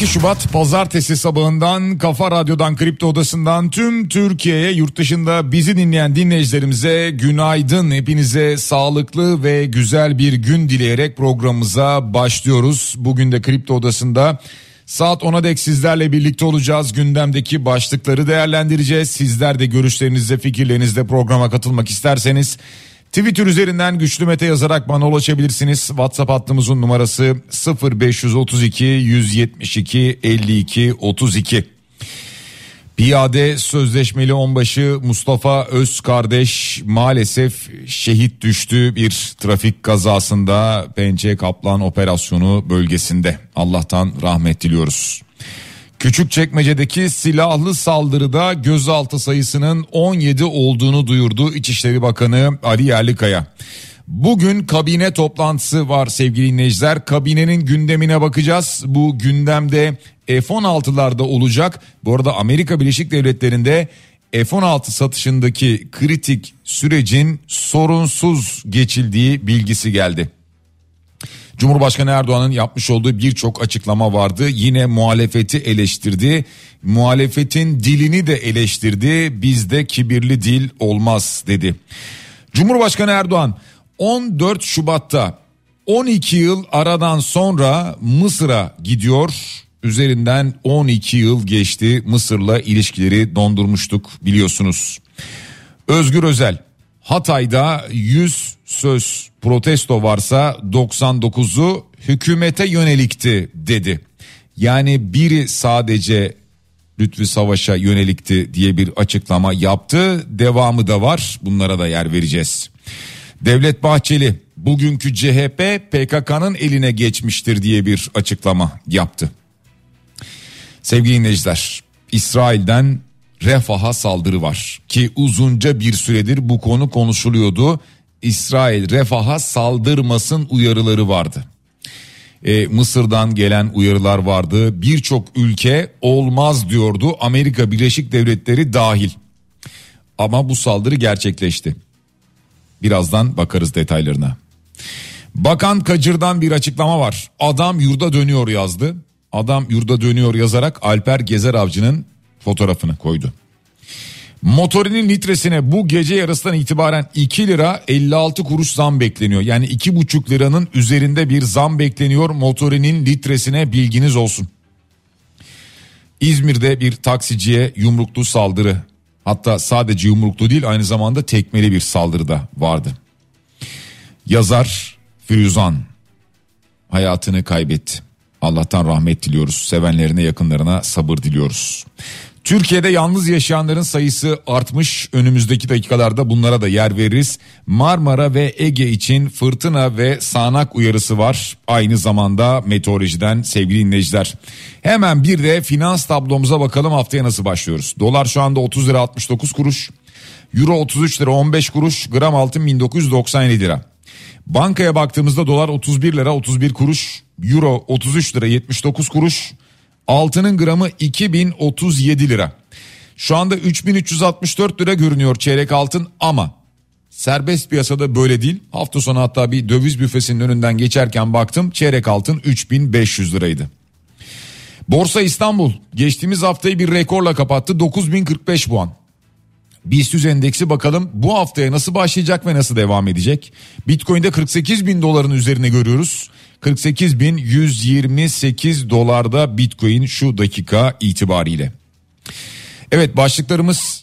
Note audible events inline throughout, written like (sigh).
12 Şubat pazartesi sabahından Kafa Radyo'dan Kripto Odası'ndan tüm Türkiye'ye yurt dışında bizi dinleyen dinleyicilerimize günaydın. Hepinize sağlıklı ve güzel bir gün dileyerek programımıza başlıyoruz. Bugün de Kripto Odası'nda saat 10'a dek sizlerle birlikte olacağız. Gündemdeki başlıkları değerlendireceğiz. Sizler de görüşlerinizle fikirlerinizle programa katılmak isterseniz Twitter üzerinden güçlü mete yazarak bana ulaşabilirsiniz. WhatsApp hattımızın numarası 0532 172 52 32. Piyade sözleşmeli onbaşı Mustafa Öz kardeş maalesef şehit düştü bir trafik kazasında Pençe Kaplan operasyonu bölgesinde. Allah'tan rahmet diliyoruz. Küçükçekmece'deki silahlı saldırıda gözaltı sayısının 17 olduğunu duyurdu İçişleri Bakanı Ali Yerlikaya. Bugün kabine toplantısı var sevgili dinleyiciler. Kabinenin gündemine bakacağız. Bu gündemde F-16'larda olacak. Bu arada Amerika Birleşik Devletleri'nde F-16 satışındaki kritik sürecin sorunsuz geçildiği bilgisi geldi. Cumhurbaşkanı Erdoğan'ın yapmış olduğu birçok açıklama vardı. Yine muhalefeti eleştirdi. Muhalefetin dilini de eleştirdi. Bizde kibirli dil olmaz dedi. Cumhurbaşkanı Erdoğan 14 Şubat'ta 12 yıl aradan sonra Mısır'a gidiyor. Üzerinden 12 yıl geçti. Mısır'la ilişkileri dondurmuştuk biliyorsunuz. Özgür Özel Hatay'da 100 söz protesto varsa 99'u hükümete yönelikti dedi. Yani biri sadece Lütfü Savaş'a yönelikti diye bir açıklama yaptı. Devamı da var. Bunlara da yer vereceğiz. Devlet Bahçeli bugünkü CHP PKK'nın eline geçmiştir diye bir açıklama yaptı. Sevgili dinleyiciler, İsrail'den Refah'a saldırı var ki uzunca bir süredir bu konu konuşuluyordu. İsrail Refah'a saldırmasın uyarıları vardı. Ee, Mısır'dan gelen uyarılar vardı. Birçok ülke olmaz diyordu. Amerika Birleşik Devletleri dahil. Ama bu saldırı gerçekleşti. Birazdan bakarız detaylarına. Bakan Kacır'dan bir açıklama var. Adam yurda dönüyor yazdı. Adam yurda dönüyor yazarak Alper Gezer Avcı'nın fotoğrafını koydu. Motorinin litresine bu gece yarısından itibaren 2 lira 56 kuruş zam bekleniyor. Yani 2,5 liranın üzerinde bir zam bekleniyor motorinin litresine bilginiz olsun. İzmir'de bir taksiciye yumruklu saldırı hatta sadece yumruklu değil aynı zamanda tekmeli bir saldırı da vardı. Yazar Firuzan hayatını kaybetti. Allah'tan rahmet diliyoruz. Sevenlerine yakınlarına sabır diliyoruz. Türkiye'de yalnız yaşayanların sayısı artmış. Önümüzdeki dakikalarda bunlara da yer veririz. Marmara ve Ege için fırtına ve sağanak uyarısı var. Aynı zamanda meteorolojiden sevgili dinleyiciler. Hemen bir de finans tablomuza bakalım haftaya nasıl başlıyoruz. Dolar şu anda 30 lira 69 kuruş. Euro 33 lira 15 kuruş. Gram altın 1997 lira. Bankaya baktığımızda dolar 31 lira 31 kuruş. Euro 33 lira 79 kuruş. Altının gramı 2037 lira. Şu anda 3364 lira görünüyor çeyrek altın ama serbest piyasada böyle değil. Hafta sonu hatta bir döviz büfesinin önünden geçerken baktım çeyrek altın 3500 liraydı. Borsa İstanbul geçtiğimiz haftayı bir rekorla kapattı 9045 puan. BIST endeksi bakalım bu haftaya nasıl başlayacak ve nasıl devam edecek? Bitcoin'de 48 bin doların üzerine görüyoruz. 48.128 dolarda Bitcoin şu dakika itibariyle. Evet başlıklarımız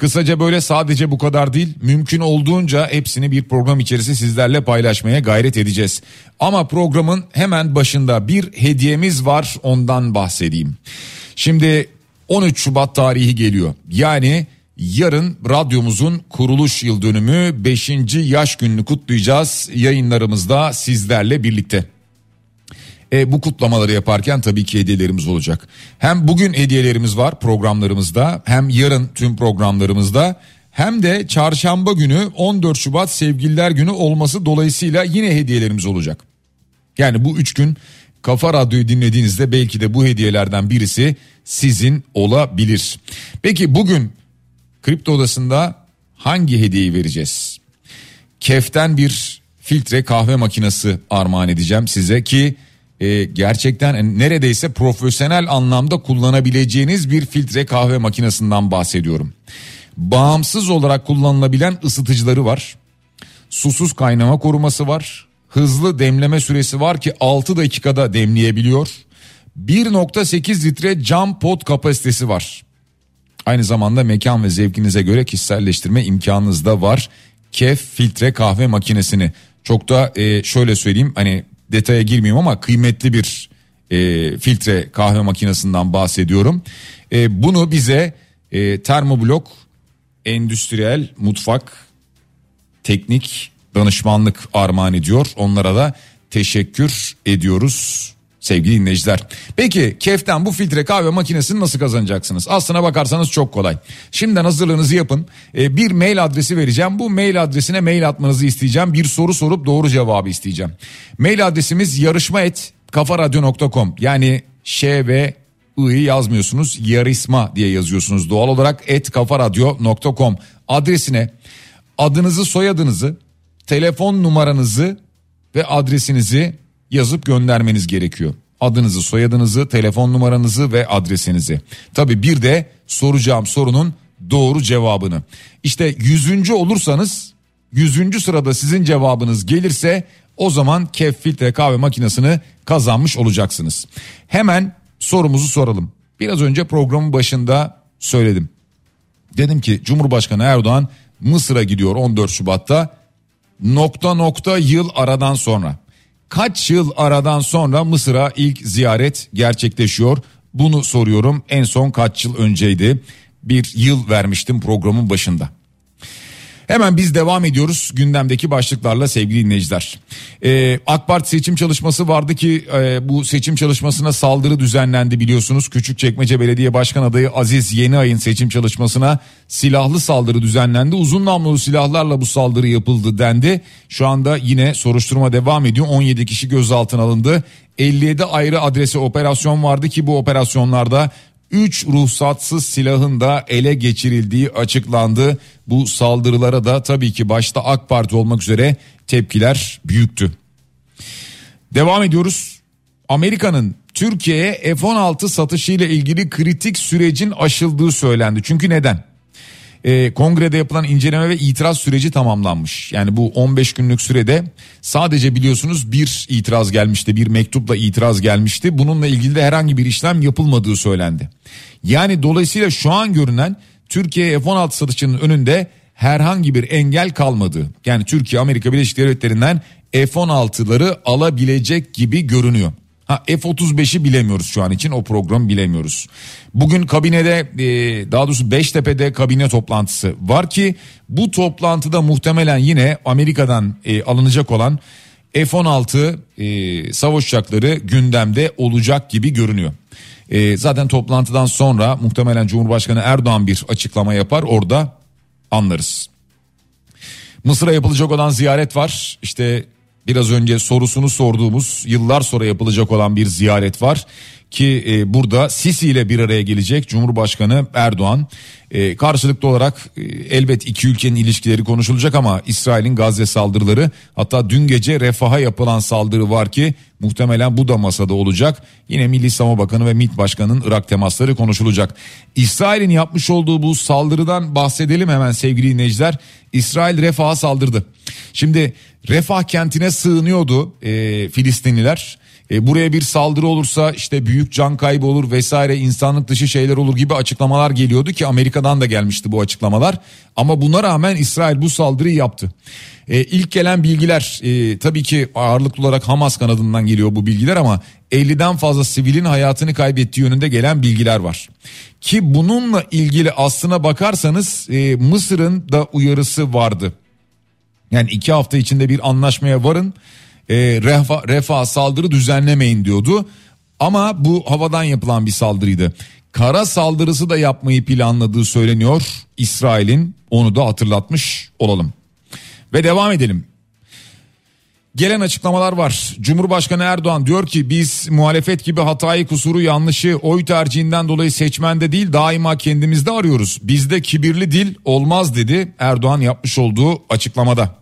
Kısaca böyle sadece bu kadar değil mümkün olduğunca hepsini bir program içerisinde sizlerle paylaşmaya gayret edeceğiz. Ama programın hemen başında bir hediyemiz var ondan bahsedeyim. Şimdi 13 Şubat tarihi geliyor. Yani yarın radyomuzun kuruluş yıl dönümü 5. yaş gününü kutlayacağız yayınlarımızda sizlerle birlikte. E, bu kutlamaları yaparken tabii ki hediyelerimiz olacak. Hem bugün hediyelerimiz var programlarımızda hem yarın tüm programlarımızda hem de çarşamba günü 14 Şubat Sevgililer Günü olması dolayısıyla yine hediyelerimiz olacak. Yani bu üç gün Kafa Radyo'yu dinlediğinizde belki de bu hediyelerden birisi sizin olabilir. Peki bugün Kripto Odası'nda hangi hediyeyi vereceğiz? Keften bir filtre kahve makinesi armağan edeceğim size ki e, gerçekten neredeyse profesyonel anlamda kullanabileceğiniz bir filtre kahve makinesinden bahsediyorum. Bağımsız olarak kullanılabilen ısıtıcıları var. Susuz kaynama koruması var. Hızlı demleme süresi var ki 6 dakikada demleyebiliyor. 1.8 litre cam pot kapasitesi var. Aynı zamanda mekan ve zevkinize göre kişiselleştirme imkanınız da var. Kef filtre kahve makinesini çok da e, şöyle söyleyeyim hani detaya girmeyeyim ama kıymetli bir e, filtre kahve makinesinden bahsediyorum. E, bunu bize e, termoblok endüstriyel mutfak teknik danışmanlık armağan ediyor. Onlara da teşekkür ediyoruz sevgili dinleyiciler. Peki Kef'ten bu filtre kahve makinesini nasıl kazanacaksınız? Aslına bakarsanız çok kolay. Şimdiden hazırlığınızı yapın. Ee, bir mail adresi vereceğim. Bu mail adresine mail atmanızı isteyeceğim. Bir soru sorup doğru cevabı isteyeceğim. Mail adresimiz yarışma et kafaradyo.com yani ş ve i'yi yazmıyorsunuz yarışma diye yazıyorsunuz doğal olarak et kafaradyo.com adresine adınızı soyadınızı telefon numaranızı ve adresinizi yazıp göndermeniz gerekiyor. Adınızı, soyadınızı, telefon numaranızı ve adresinizi. Tabi bir de soracağım sorunun doğru cevabını. İşte yüzüncü olursanız yüzüncü sırada sizin cevabınız gelirse o zaman kef filtre kahve makinesini kazanmış olacaksınız. Hemen sorumuzu soralım. Biraz önce programın başında söyledim. Dedim ki Cumhurbaşkanı Erdoğan Mısır'a gidiyor 14 Şubat'ta nokta nokta yıl aradan sonra kaç yıl aradan sonra Mısır'a ilk ziyaret gerçekleşiyor? Bunu soruyorum. En son kaç yıl önceydi? Bir yıl vermiştim programın başında. Hemen biz devam ediyoruz gündemdeki başlıklarla sevgili dinleyiciler. Ee, AK Parti seçim çalışması vardı ki e, bu seçim çalışmasına saldırı düzenlendi biliyorsunuz. Küçükçekmece Belediye Başkan adayı Aziz Yeniay'ın seçim çalışmasına silahlı saldırı düzenlendi. Uzun namlulu silahlarla bu saldırı yapıldı dendi. Şu anda yine soruşturma devam ediyor. 17 kişi gözaltına alındı. 57 ayrı adrese operasyon vardı ki bu operasyonlarda 3 ruhsatsız silahın da ele geçirildiği açıklandı. Bu saldırılara da tabii ki başta AK Parti olmak üzere tepkiler büyüktü. Devam ediyoruz. Amerika'nın Türkiye'ye F-16 satışı ile ilgili kritik sürecin aşıldığı söylendi. Çünkü neden? E, kongrede yapılan inceleme ve itiraz süreci tamamlanmış. Yani bu 15 günlük sürede sadece biliyorsunuz bir itiraz gelmişti, bir mektupla itiraz gelmişti. Bununla ilgili de herhangi bir işlem yapılmadığı söylendi. Yani dolayısıyla şu an görünen Türkiye F-16 satışının önünde herhangi bir engel kalmadı. Yani Türkiye Amerika Birleşik Devletleri'nden F-16'ları alabilecek gibi görünüyor. Ha F-35'i bilemiyoruz şu an için o programı bilemiyoruz. Bugün kabinede e, daha doğrusu Beştepe'de kabine toplantısı var ki bu toplantıda muhtemelen yine Amerika'dan e, alınacak olan F-16 e, savaş uçakları gündemde olacak gibi görünüyor. E, zaten toplantıdan sonra muhtemelen Cumhurbaşkanı Erdoğan bir açıklama yapar orada anlarız. Mısır'a yapılacak olan ziyaret var. İşte biraz önce sorusunu sorduğumuz yıllar sonra yapılacak olan bir ziyaret var ki e, burada Sisi ile bir araya gelecek Cumhurbaşkanı Erdoğan. E, karşılıklı olarak e, elbet iki ülkenin ilişkileri konuşulacak ama İsrail'in Gazze saldırıları hatta dün gece refaha yapılan saldırı var ki muhtemelen bu da masada olacak. Yine Milli Savunma Bakanı ve MİT Başkanı'nın Irak temasları konuşulacak. İsrail'in yapmış olduğu bu saldırıdan bahsedelim hemen sevgili dinleyiciler. İsrail refaha saldırdı. Şimdi refah kentine sığınıyordu e, Filistinliler. E, buraya bir saldırı olursa işte büyük can kaybı olur vesaire insanlık dışı şeyler olur gibi açıklamalar geliyordu ki Amerika'dan da gelmişti bu açıklamalar. Ama buna rağmen İsrail bu saldırıyı yaptı. E, ilk gelen bilgiler e, tabii ki ağırlıklı olarak Hamas kanadından geliyor bu bilgiler ama 50'den fazla sivilin hayatını kaybettiği yönünde gelen bilgiler var. Ki bununla ilgili aslına bakarsanız e, Mısır'ın da uyarısı vardı. Yani iki hafta içinde bir anlaşmaya varın e, refa, refah saldırı düzenlemeyin diyordu. Ama bu havadan yapılan bir saldırıydı. Kara saldırısı da yapmayı planladığı söyleniyor İsrail'in onu da hatırlatmış olalım. Ve devam edelim. Gelen açıklamalar var. Cumhurbaşkanı Erdoğan diyor ki biz muhalefet gibi hatayı, kusuru, yanlışı oy tercihinden dolayı seçmende değil daima kendimizde arıyoruz. Bizde kibirli dil olmaz dedi Erdoğan yapmış olduğu açıklamada.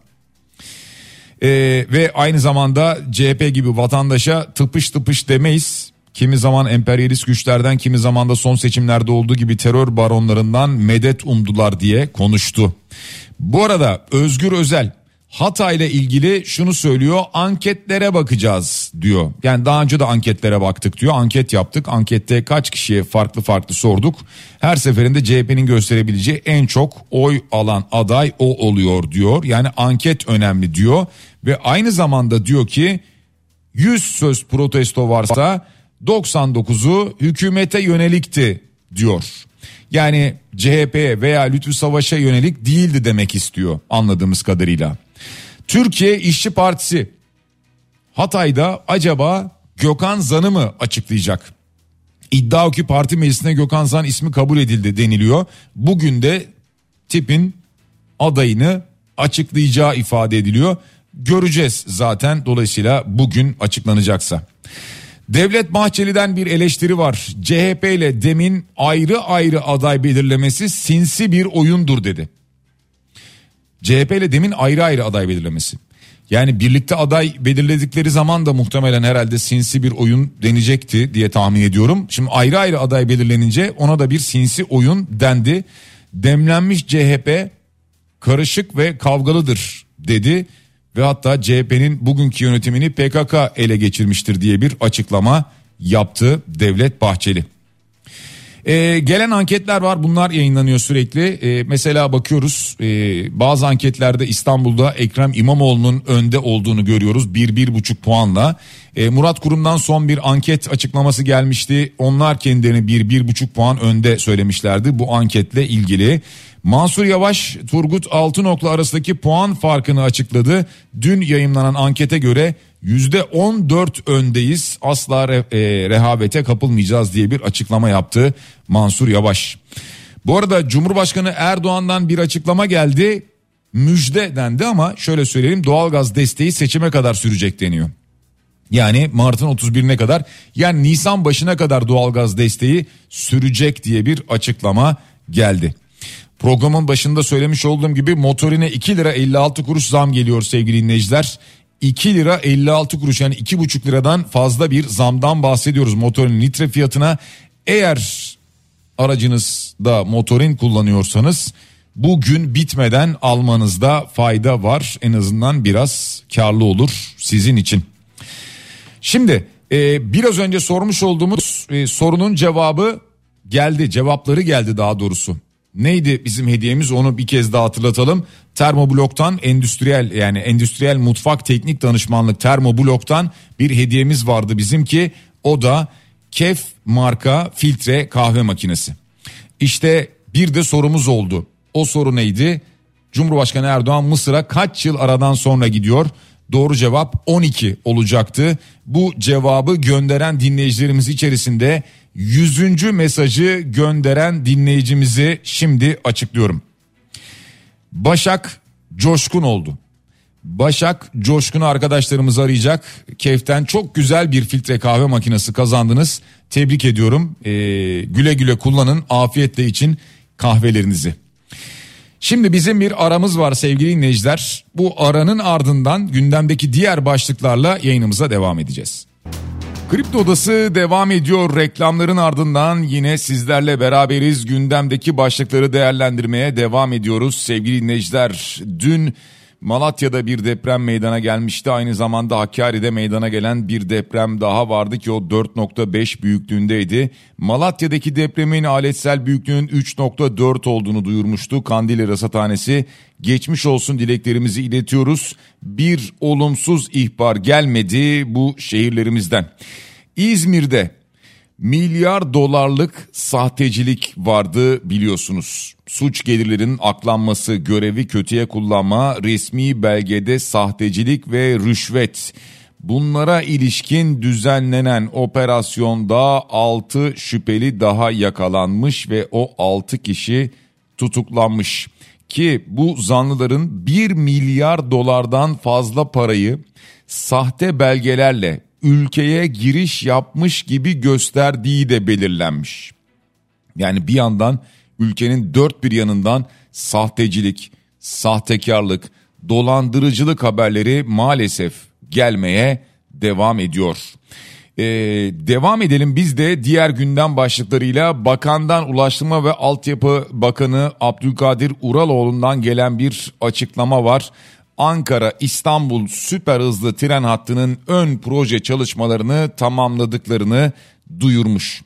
Ee, ve aynı zamanda CHP gibi vatandaşa tıpış tıpış demeyiz. Kimi zaman emperyalist güçlerden kimi zaman da son seçimlerde olduğu gibi terör baronlarından medet umdular diye konuştu. Bu arada Özgür Özel Hatay ile ilgili şunu söylüyor anketlere bakacağız diyor. Yani daha önce de anketlere baktık diyor anket yaptık ankette kaç kişiye farklı farklı sorduk. Her seferinde CHP'nin gösterebileceği en çok oy alan aday o oluyor diyor. Yani anket önemli diyor ve aynı zamanda diyor ki 100 söz protesto varsa 99'u hükümete yönelikti diyor. Yani CHP'ye veya Lütfü Savaş'a yönelik değildi demek istiyor anladığımız kadarıyla. Türkiye İşçi Partisi Hatay'da acaba Gökhan Zan'ı mı açıklayacak? İddia o ki parti meclisine Gökhan Zan ismi kabul edildi deniliyor. Bugün de tipin adayını açıklayacağı ifade ediliyor. Göreceğiz zaten dolayısıyla bugün açıklanacaksa. Devlet Bahçeli'den bir eleştiri var. CHP ile Dem'in ayrı ayrı aday belirlemesi sinsi bir oyundur dedi. CHP ile Dem'in ayrı ayrı aday belirlemesi. Yani birlikte aday belirledikleri zaman da muhtemelen herhalde sinsi bir oyun denecekti diye tahmin ediyorum. Şimdi ayrı ayrı aday belirlenince ona da bir sinsi oyun dendi. Demlenmiş CHP karışık ve kavgalıdır dedi ve hatta CHP'nin bugünkü yönetimini PKK ele geçirmiştir diye bir açıklama yaptı Devlet Bahçeli. Ee, gelen anketler var bunlar yayınlanıyor sürekli. Ee, mesela bakıyoruz e, bazı anketlerde İstanbul'da Ekrem İmamoğlu'nun önde olduğunu görüyoruz. Bir, bir buçuk puanla. Ee, Murat Kurum'dan son bir anket açıklaması gelmişti. Onlar kendilerini bir, bir buçuk puan önde söylemişlerdi bu anketle ilgili. Mansur Yavaş Turgut Altınok'la arasındaki puan farkını açıkladı. Dün yayınlanan ankete göre %14 öndeyiz asla re, e, rehavete kapılmayacağız diye bir açıklama yaptı Mansur Yavaş. Bu arada Cumhurbaşkanı Erdoğan'dan bir açıklama geldi müjde dendi ama şöyle söyleyelim doğalgaz desteği seçime kadar sürecek deniyor. Yani Mart'ın 31'ine kadar yani Nisan başına kadar doğalgaz desteği sürecek diye bir açıklama geldi. Programın başında söylemiş olduğum gibi motorine 2 lira 56 kuruş zam geliyor sevgili dinleyiciler. 2 lira 56 kuruş yani 2,5 liradan fazla bir zamdan bahsediyoruz motorun litre fiyatına. Eğer aracınızda motorin kullanıyorsanız bugün bitmeden almanızda fayda var. En azından biraz karlı olur sizin için. Şimdi e, biraz önce sormuş olduğumuz e, sorunun cevabı geldi cevapları geldi daha doğrusu. Neydi bizim hediyemiz onu bir kez daha hatırlatalım. Termoblok'tan endüstriyel yani endüstriyel mutfak teknik danışmanlık Termoblok'tan bir hediyemiz vardı bizim ki o da Kef marka filtre kahve makinesi. İşte bir de sorumuz oldu. O soru neydi? Cumhurbaşkanı Erdoğan Mısır'a kaç yıl aradan sonra gidiyor? Doğru cevap 12 olacaktı. Bu cevabı gönderen dinleyicilerimiz içerisinde 100. mesajı gönderen dinleyicimizi şimdi açıklıyorum. Başak Coşkun oldu. Başak Coşkun'u arkadaşlarımız arayacak. Keyften çok güzel bir filtre kahve makinesi kazandınız. Tebrik ediyorum. Ee, güle güle kullanın. Afiyetle için kahvelerinizi. Şimdi bizim bir aramız var sevgili dinleyiciler. Bu aranın ardından gündemdeki diğer başlıklarla yayınımıza devam edeceğiz. Kripto Odası devam ediyor. Reklamların ardından yine sizlerle beraberiz. Gündemdeki başlıkları değerlendirmeye devam ediyoruz sevgili dinleyiciler. Dün Malatya'da bir deprem meydana gelmişti. Aynı zamanda Hakkari'de meydana gelen bir deprem daha vardı ki o 4.5 büyüklüğündeydi. Malatya'daki depremin aletsel büyüklüğünün 3.4 olduğunu duyurmuştu. Kandili Rasathanesi geçmiş olsun dileklerimizi iletiyoruz. Bir olumsuz ihbar gelmedi bu şehirlerimizden. İzmir'de milyar dolarlık sahtecilik vardı biliyorsunuz. Suç gelirlerinin aklanması, görevi kötüye kullanma, resmi belgede sahtecilik ve rüşvet. Bunlara ilişkin düzenlenen operasyonda 6 şüpheli daha yakalanmış ve o 6 kişi tutuklanmış. Ki bu zanlıların 1 milyar dolardan fazla parayı sahte belgelerle ülkeye giriş yapmış gibi gösterdiği de belirlenmiş. Yani bir yandan ülkenin dört bir yanından sahtecilik, sahtekarlık, dolandırıcılık haberleri maalesef gelmeye devam ediyor. Ee, devam edelim biz de diğer gündem başlıklarıyla Bakandan Ulaştırma ve Altyapı Bakanı Abdülkadir Uraloğlu'ndan gelen bir açıklama var. Ankara İstanbul süper hızlı tren hattının ön proje çalışmalarını tamamladıklarını duyurmuş.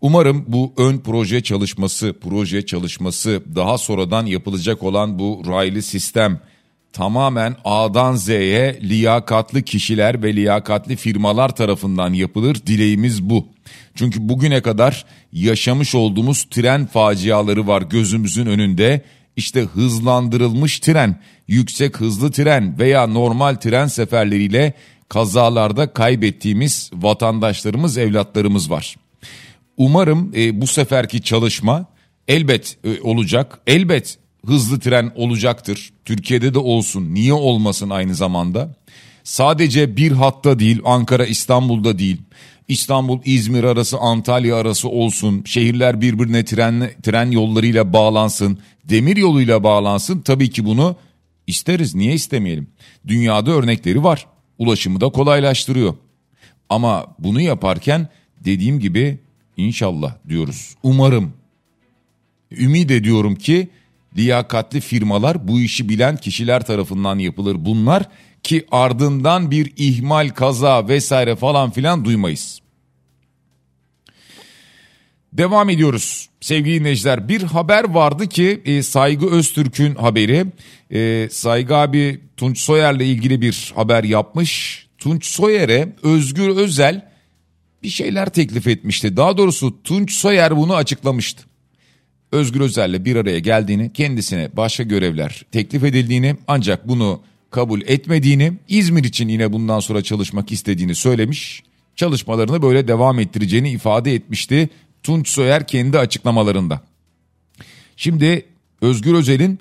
Umarım bu ön proje çalışması, proje çalışması daha sonradan yapılacak olan bu raylı sistem tamamen A'dan Z'ye liyakatlı kişiler ve liyakatli firmalar tarafından yapılır. Dileğimiz bu. Çünkü bugüne kadar yaşamış olduğumuz tren faciaları var gözümüzün önünde. İşte hızlandırılmış tren, yüksek hızlı tren veya normal tren seferleriyle kazalarda kaybettiğimiz vatandaşlarımız, evlatlarımız var. Umarım e, bu seferki çalışma elbet e, olacak. Elbet hızlı tren olacaktır. Türkiye'de de olsun. Niye olmasın aynı zamanda? Sadece bir hatta değil, Ankara İstanbul'da değil. İstanbul İzmir arası Antalya arası olsun. Şehirler birbirine tren tren yollarıyla bağlansın. Demir yoluyla bağlansın. Tabii ki bunu isteriz. Niye istemeyelim? Dünyada örnekleri var. Ulaşımı da kolaylaştırıyor. Ama bunu yaparken dediğim gibi inşallah diyoruz. Umarım. Ümit ediyorum ki liyakatli firmalar bu işi bilen kişiler tarafından yapılır bunlar ki ardından bir ihmal, kaza vesaire falan filan duymayız. Devam ediyoruz sevgili dinleyiciler. Bir haber vardı ki e, Saygı Öztürk'ün haberi. E, Saygı abi Tunç Soyer'le ilgili bir haber yapmış. Tunç Soyer'e Özgür Özel bir şeyler teklif etmişti. Daha doğrusu Tunç Soyer bunu açıklamıştı. Özgür Özel'le bir araya geldiğini, kendisine başka görevler teklif edildiğini ancak bunu kabul etmediğini, İzmir için yine bundan sonra çalışmak istediğini söylemiş. Çalışmalarını böyle devam ettireceğini ifade etmişti Tunç Soyer kendi açıklamalarında. Şimdi Özgür Özel'in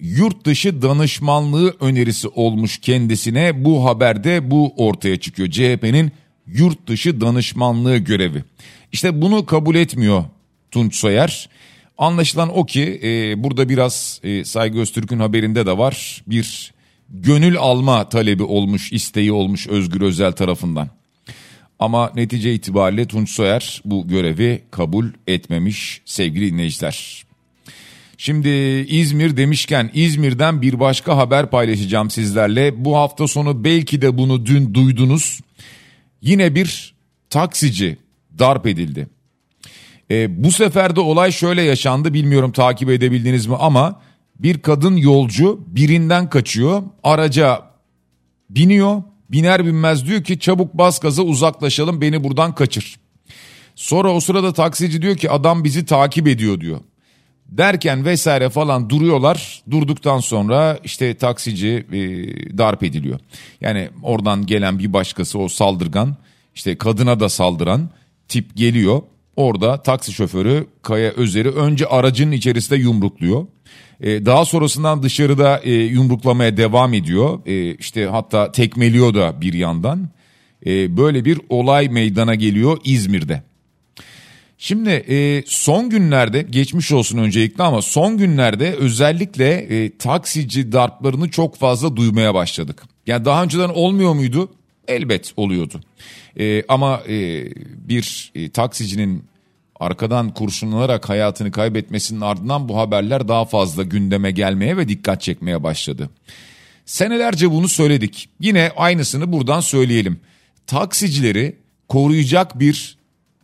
yurt dışı danışmanlığı önerisi olmuş kendisine bu haberde bu ortaya çıkıyor. CHP'nin yurt dışı danışmanlığı görevi. İşte bunu kabul etmiyor Tunç Soyer. Anlaşılan o ki e, burada biraz e, Saygı Öztürk'ün haberinde de var bir gönül alma talebi olmuş isteği olmuş Özgür Özel tarafından. Ama netice itibariyle Tunç Soyer bu görevi kabul etmemiş sevgili dinleyiciler. Şimdi İzmir demişken İzmir'den bir başka haber paylaşacağım sizlerle. Bu hafta sonu belki de bunu dün duydunuz. Yine bir taksici darp edildi. E, bu sefer de olay şöyle yaşandı bilmiyorum takip edebildiniz mi ama bir kadın yolcu birinden kaçıyor araca biniyor biner binmez diyor ki çabuk bas gaza uzaklaşalım beni buradan kaçır. Sonra o sırada taksici diyor ki adam bizi takip ediyor diyor. Derken vesaire falan duruyorlar. Durduktan sonra işte taksici e, darp ediliyor. Yani oradan gelen bir başkası o saldırgan işte kadına da saldıran tip geliyor. Orada taksi şoförü Kaya Özer'i önce aracın içerisinde yumrukluyor. Ee, daha sonrasından dışarıda e, yumruklamaya devam ediyor. E, işte hatta tekmeliyor da bir yandan. E, böyle bir olay meydana geliyor İzmir'de. Şimdi e, son günlerde geçmiş olsun öncelikle ama son günlerde özellikle e, taksici darplarını çok fazla duymaya başladık. Yani daha önceden olmuyor muydu? Elbet oluyordu. E, ama e, bir e, taksicinin arkadan kurşunlanarak hayatını kaybetmesinin ardından bu haberler daha fazla gündeme gelmeye ve dikkat çekmeye başladı. Senelerce bunu söyledik. Yine aynısını buradan söyleyelim. Taksicileri koruyacak bir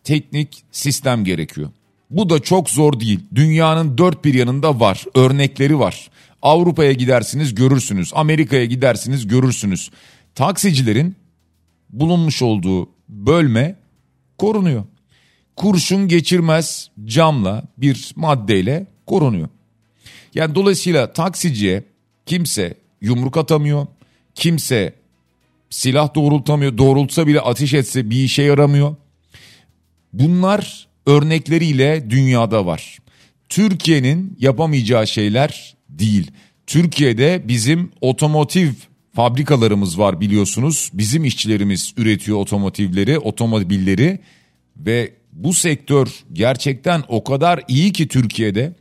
teknik sistem gerekiyor. Bu da çok zor değil. Dünyanın dört bir yanında var. Örnekleri var. Avrupa'ya gidersiniz görürsünüz. Amerika'ya gidersiniz görürsünüz. Taksicilerin bulunmuş olduğu bölme korunuyor. Kurşun geçirmez camla bir maddeyle korunuyor. Yani dolayısıyla taksiciye kimse yumruk atamıyor. Kimse silah doğrultamıyor. Doğrultsa bile ateş etse bir işe yaramıyor. Bunlar örnekleriyle dünyada var. Türkiye'nin yapamayacağı şeyler değil. Türkiye'de bizim otomotiv fabrikalarımız var biliyorsunuz. Bizim işçilerimiz üretiyor otomotivleri, otomobilleri ve bu sektör gerçekten o kadar iyi ki Türkiye'de.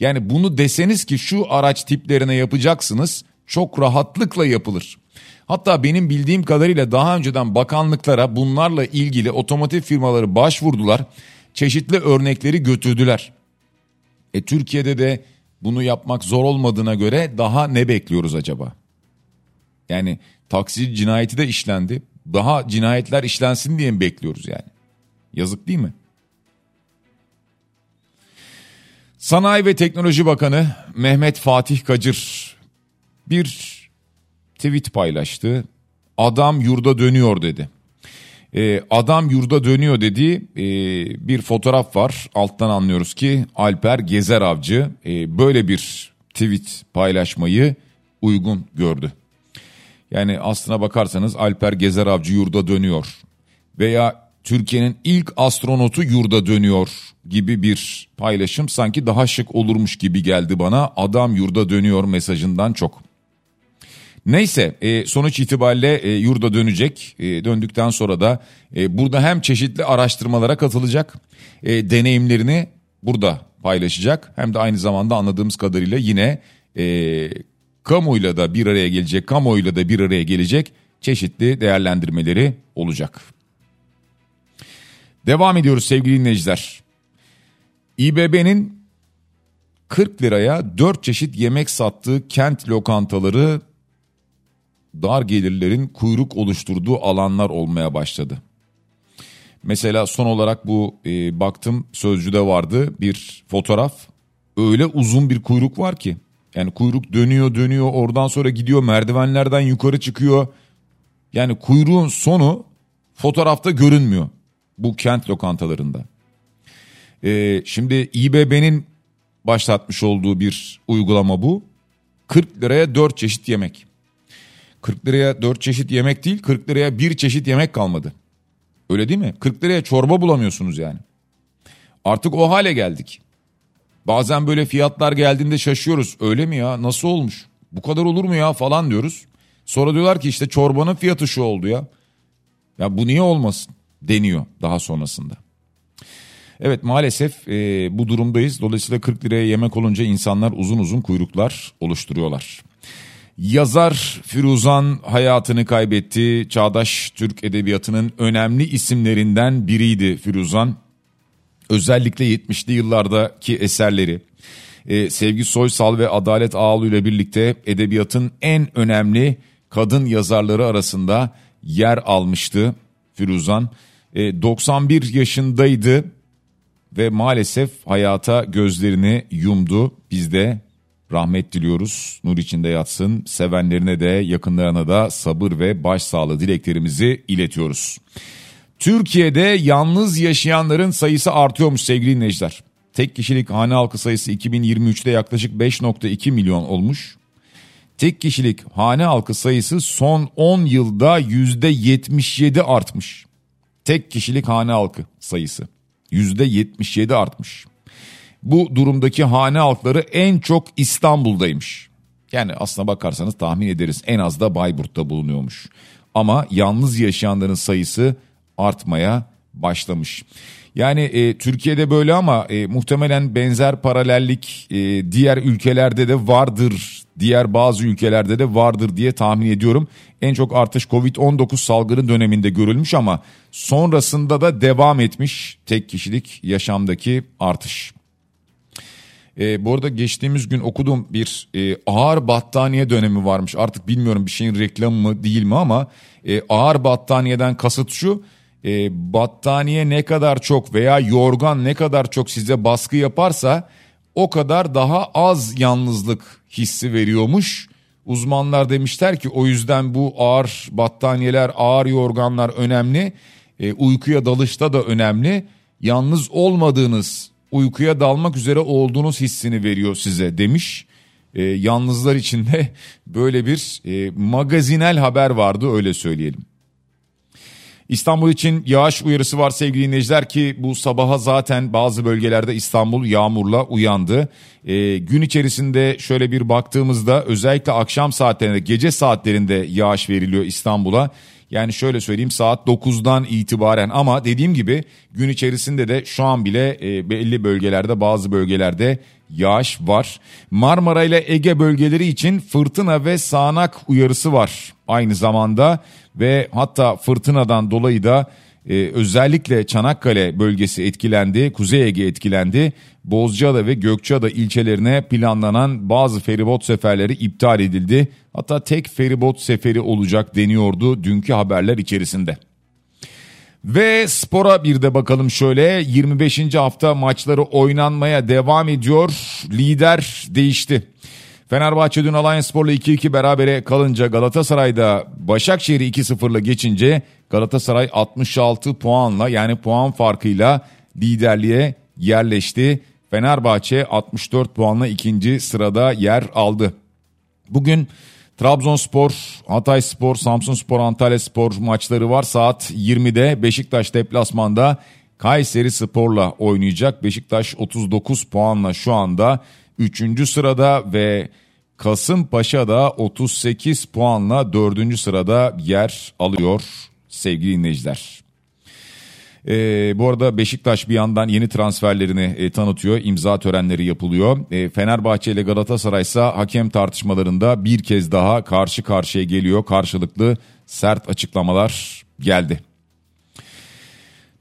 Yani bunu deseniz ki şu araç tiplerine yapacaksınız çok rahatlıkla yapılır. Hatta benim bildiğim kadarıyla daha önceden bakanlıklara bunlarla ilgili otomotiv firmaları başvurdular. Çeşitli örnekleri götürdüler. E Türkiye'de de bunu yapmak zor olmadığına göre daha ne bekliyoruz acaba? Yani taksici cinayeti de işlendi. Daha cinayetler işlensin diye mi bekliyoruz yani? Yazık değil mi? Sanayi ve Teknoloji Bakanı Mehmet Fatih Kacır bir tweet paylaştı. Adam yurda dönüyor dedi. Ee, adam yurda dönüyor dediği e, bir fotoğraf var. Alttan anlıyoruz ki Alper Gezer Avcı e, böyle bir tweet paylaşmayı uygun gördü. Yani aslına bakarsanız Alper Gezer Avcı yurda dönüyor veya Türkiye'nin ilk astronotu yurda dönüyor gibi bir paylaşım sanki daha şık olurmuş gibi geldi bana. Adam yurda dönüyor mesajından çok. Neyse e, sonuç itibariyle e, yurda dönecek. E, döndükten sonra da burada hem çeşitli araştırmalara katılacak. Deneyimlerini burada paylaşacak. Hem de aynı zamanda anladığımız kadarıyla yine kamuyla da bir araya gelecek, kamuoyuyla da bir araya gelecek çeşitli değerlendirmeleri olacak. Devam ediyoruz sevgili dinleyiciler. İBB'nin 40 liraya 4 çeşit yemek sattığı kent lokantaları dar gelirlerin kuyruk oluşturduğu alanlar olmaya başladı. Mesela son olarak bu e, baktım sözcüde vardı bir fotoğraf. Öyle uzun bir kuyruk var ki. Yani kuyruk dönüyor dönüyor oradan sonra gidiyor merdivenlerden yukarı çıkıyor. Yani kuyruğun sonu fotoğrafta görünmüyor bu kent lokantalarında. Ee, şimdi İBB'nin başlatmış olduğu bir uygulama bu. 40 liraya 4 çeşit yemek. 40 liraya 4 çeşit yemek değil 40 liraya bir çeşit yemek kalmadı. Öyle değil mi? 40 liraya çorba bulamıyorsunuz yani. Artık o hale geldik. Bazen böyle fiyatlar geldiğinde şaşıyoruz. Öyle mi ya? Nasıl olmuş? Bu kadar olur mu ya falan diyoruz. Sonra diyorlar ki işte çorbanın fiyatı şu oldu ya. Ya bu niye olmasın deniyor daha sonrasında. Evet maalesef e, bu durumdayız. Dolayısıyla 40 liraya yemek olunca insanlar uzun uzun kuyruklar oluşturuyorlar. Yazar Firuzan hayatını kaybetti. Çağdaş Türk Edebiyatı'nın önemli isimlerinden biriydi Firuzan. Özellikle 70'li yıllardaki eserleri e, Sevgi Soysal ve Adalet Ağalı ile birlikte edebiyatın en önemli kadın yazarları arasında yer almıştı Firuzan. E, 91 yaşındaydı ve maalesef hayata gözlerini yumdu. Biz de rahmet diliyoruz. Nur içinde yatsın. Sevenlerine de yakınlarına da sabır ve başsağlığı dileklerimizi iletiyoruz. Türkiye'de yalnız yaşayanların sayısı artıyormuş sevgili dinleyiciler. Tek kişilik hane halkı sayısı 2023'te yaklaşık 5.2 milyon olmuş. Tek kişilik hane halkı sayısı son 10 yılda %77 artmış. Tek kişilik hane halkı sayısı %77 artmış. Bu durumdaki hane halkları en çok İstanbul'daymış. Yani aslına bakarsanız tahmin ederiz en az da Bayburt'ta bulunuyormuş. Ama yalnız yaşayanların sayısı artmaya başlamış. Yani e, Türkiye'de böyle ama e, muhtemelen benzer paralellik e, diğer ülkelerde de vardır. Diğer bazı ülkelerde de vardır diye tahmin ediyorum. En çok artış Covid-19 salgını döneminde görülmüş ama sonrasında da devam etmiş tek kişilik yaşamdaki artış. E, bu arada geçtiğimiz gün okuduğum bir e, ağır battaniye dönemi varmış. Artık bilmiyorum bir şeyin reklamı mı değil mi ama e, ağır battaniyeden kasıt şu. E, battaniye ne kadar çok veya yorgan ne kadar çok size baskı yaparsa o kadar daha az yalnızlık hissi veriyormuş. Uzmanlar demişler ki o yüzden bu ağır battaniyeler, ağır yorganlar önemli. E, uykuya dalışta da önemli. Yalnız olmadığınız, uykuya dalmak üzere olduğunuz hissini veriyor size demiş. E, yalnızlar için de (laughs) böyle bir e, magazinel haber vardı öyle söyleyelim. İstanbul için yağış uyarısı var sevgili dinleyiciler ki bu sabaha zaten bazı bölgelerde İstanbul yağmurla uyandı. Ee, gün içerisinde şöyle bir baktığımızda özellikle akşam saatlerinde gece saatlerinde yağış veriliyor İstanbul'a. Yani şöyle söyleyeyim saat 9'dan itibaren ama dediğim gibi gün içerisinde de şu an bile e, belli bölgelerde bazı bölgelerde yağış var. Marmara ile Ege bölgeleri için fırtına ve sağanak uyarısı var aynı zamanda ve hatta fırtınadan dolayı da e, özellikle Çanakkale bölgesi etkilendi, Kuzey Ege etkilendi. Bozcaada ve Gökçeada ilçelerine planlanan bazı feribot seferleri iptal edildi. Hatta tek feribot seferi olacak deniyordu dünkü haberler içerisinde. Ve spora bir de bakalım şöyle 25. hafta maçları oynanmaya devam ediyor. Lider değişti. Fenerbahçe dün Alliance Spor'la 2-2 berabere kalınca Galatasaray'da Başakşehir'i 2-0'la geçince Galatasaray 66 puanla yani puan farkıyla liderliğe yerleşti. Fenerbahçe 64 puanla ikinci sırada yer aldı. Bugün Trabzonspor, Hatayspor, Samsunspor, Antalyaspor maçları var. Saat 20'de Beşiktaş deplasmanda Kayseri Spor'la oynayacak. Beşiktaş 39 puanla şu anda 3. sırada ve Kasımpaşa da 38 puanla 4. sırada yer alıyor sevgili dinleyiciler. E, bu arada Beşiktaş bir yandan yeni transferlerini e, tanıtıyor. İmza törenleri yapılıyor. E, Fenerbahçe ile Galatasaray ise hakem tartışmalarında bir kez daha karşı karşıya geliyor. Karşılıklı sert açıklamalar geldi.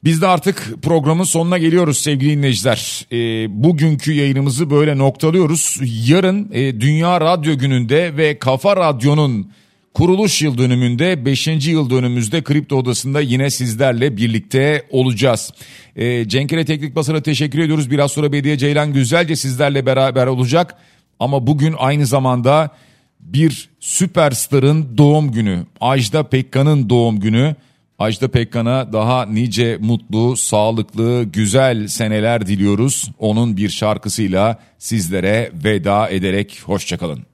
Biz de artık programın sonuna geliyoruz sevgili dinleyiciler. E, bugünkü yayınımızı böyle noktalıyoruz. Yarın e, Dünya Radyo Günü'nde ve Kafa Radyo'nun kuruluş yıl dönümünde 5. yıl dönümümüzde Kripto Odası'nda yine sizlerle birlikte olacağız. E, Cenkere Teknik Basar'a teşekkür ediyoruz. Biraz sonra Bediye Ceylan güzelce sizlerle beraber olacak. Ama bugün aynı zamanda bir süperstarın doğum günü. Ajda Pekkan'ın doğum günü. Ajda Pekkan'a daha nice mutlu, sağlıklı, güzel seneler diliyoruz. Onun bir şarkısıyla sizlere veda ederek hoşçakalın.